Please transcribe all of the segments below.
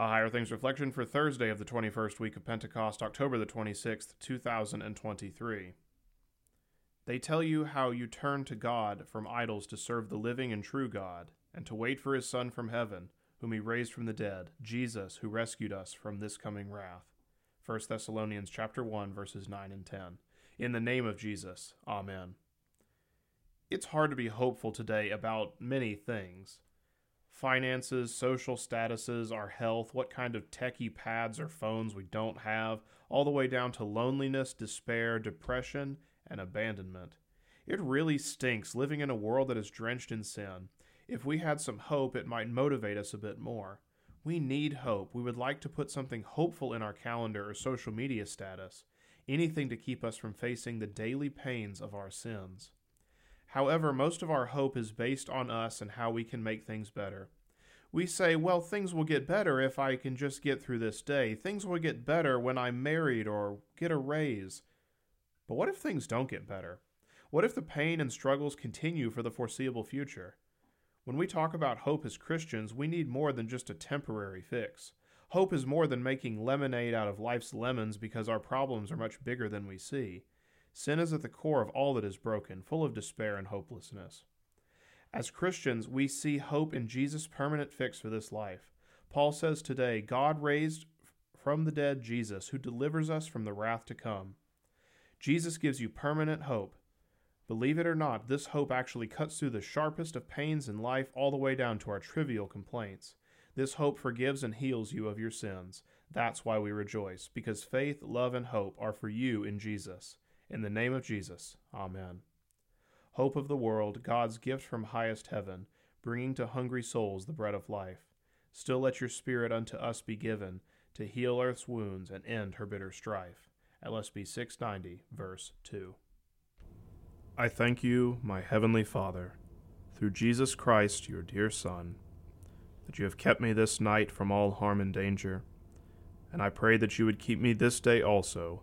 A Higher Things reflection for Thursday of the 21st week of Pentecost, October the 26th, 2023. They tell you how you turn to God from idols to serve the living and true God, and to wait for his Son from heaven, whom he raised from the dead, Jesus, who rescued us from this coming wrath. 1 Thessalonians chapter 1 verses 9 and 10. In the name of Jesus. Amen. It's hard to be hopeful today about many things finances, social statuses, our health, what kind of techie pads or phones we don't have, all the way down to loneliness, despair, depression, and abandonment. It really stinks living in a world that is drenched in sin. If we had some hope, it might motivate us a bit more. We need hope. We would like to put something hopeful in our calendar or social media status, anything to keep us from facing the daily pains of our sins. However, most of our hope is based on us and how we can make things better. We say, well, things will get better if I can just get through this day. Things will get better when I'm married or get a raise. But what if things don't get better? What if the pain and struggles continue for the foreseeable future? When we talk about hope as Christians, we need more than just a temporary fix. Hope is more than making lemonade out of life's lemons because our problems are much bigger than we see. Sin is at the core of all that is broken, full of despair and hopelessness. As Christians, we see hope in Jesus' permanent fix for this life. Paul says today, God raised from the dead Jesus, who delivers us from the wrath to come. Jesus gives you permanent hope. Believe it or not, this hope actually cuts through the sharpest of pains in life all the way down to our trivial complaints. This hope forgives and heals you of your sins. That's why we rejoice, because faith, love, and hope are for you in Jesus. In the name of Jesus, Amen. Hope of the world, God's gift from highest heaven, bringing to hungry souls the bread of life. Still let your Spirit unto us be given, to heal earth's wounds and end her bitter strife. LSB 690, verse 2. I thank you, my heavenly Father, through Jesus Christ, your dear Son, that you have kept me this night from all harm and danger, and I pray that you would keep me this day also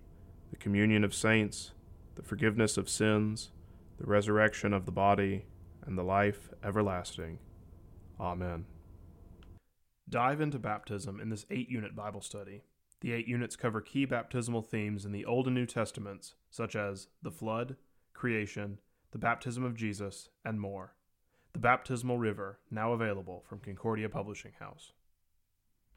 the communion of saints, the forgiveness of sins, the resurrection of the body, and the life everlasting. Amen. Dive into baptism in this eight unit Bible study. The eight units cover key baptismal themes in the Old and New Testaments, such as the flood, creation, the baptism of Jesus, and more. The Baptismal River, now available from Concordia Publishing House.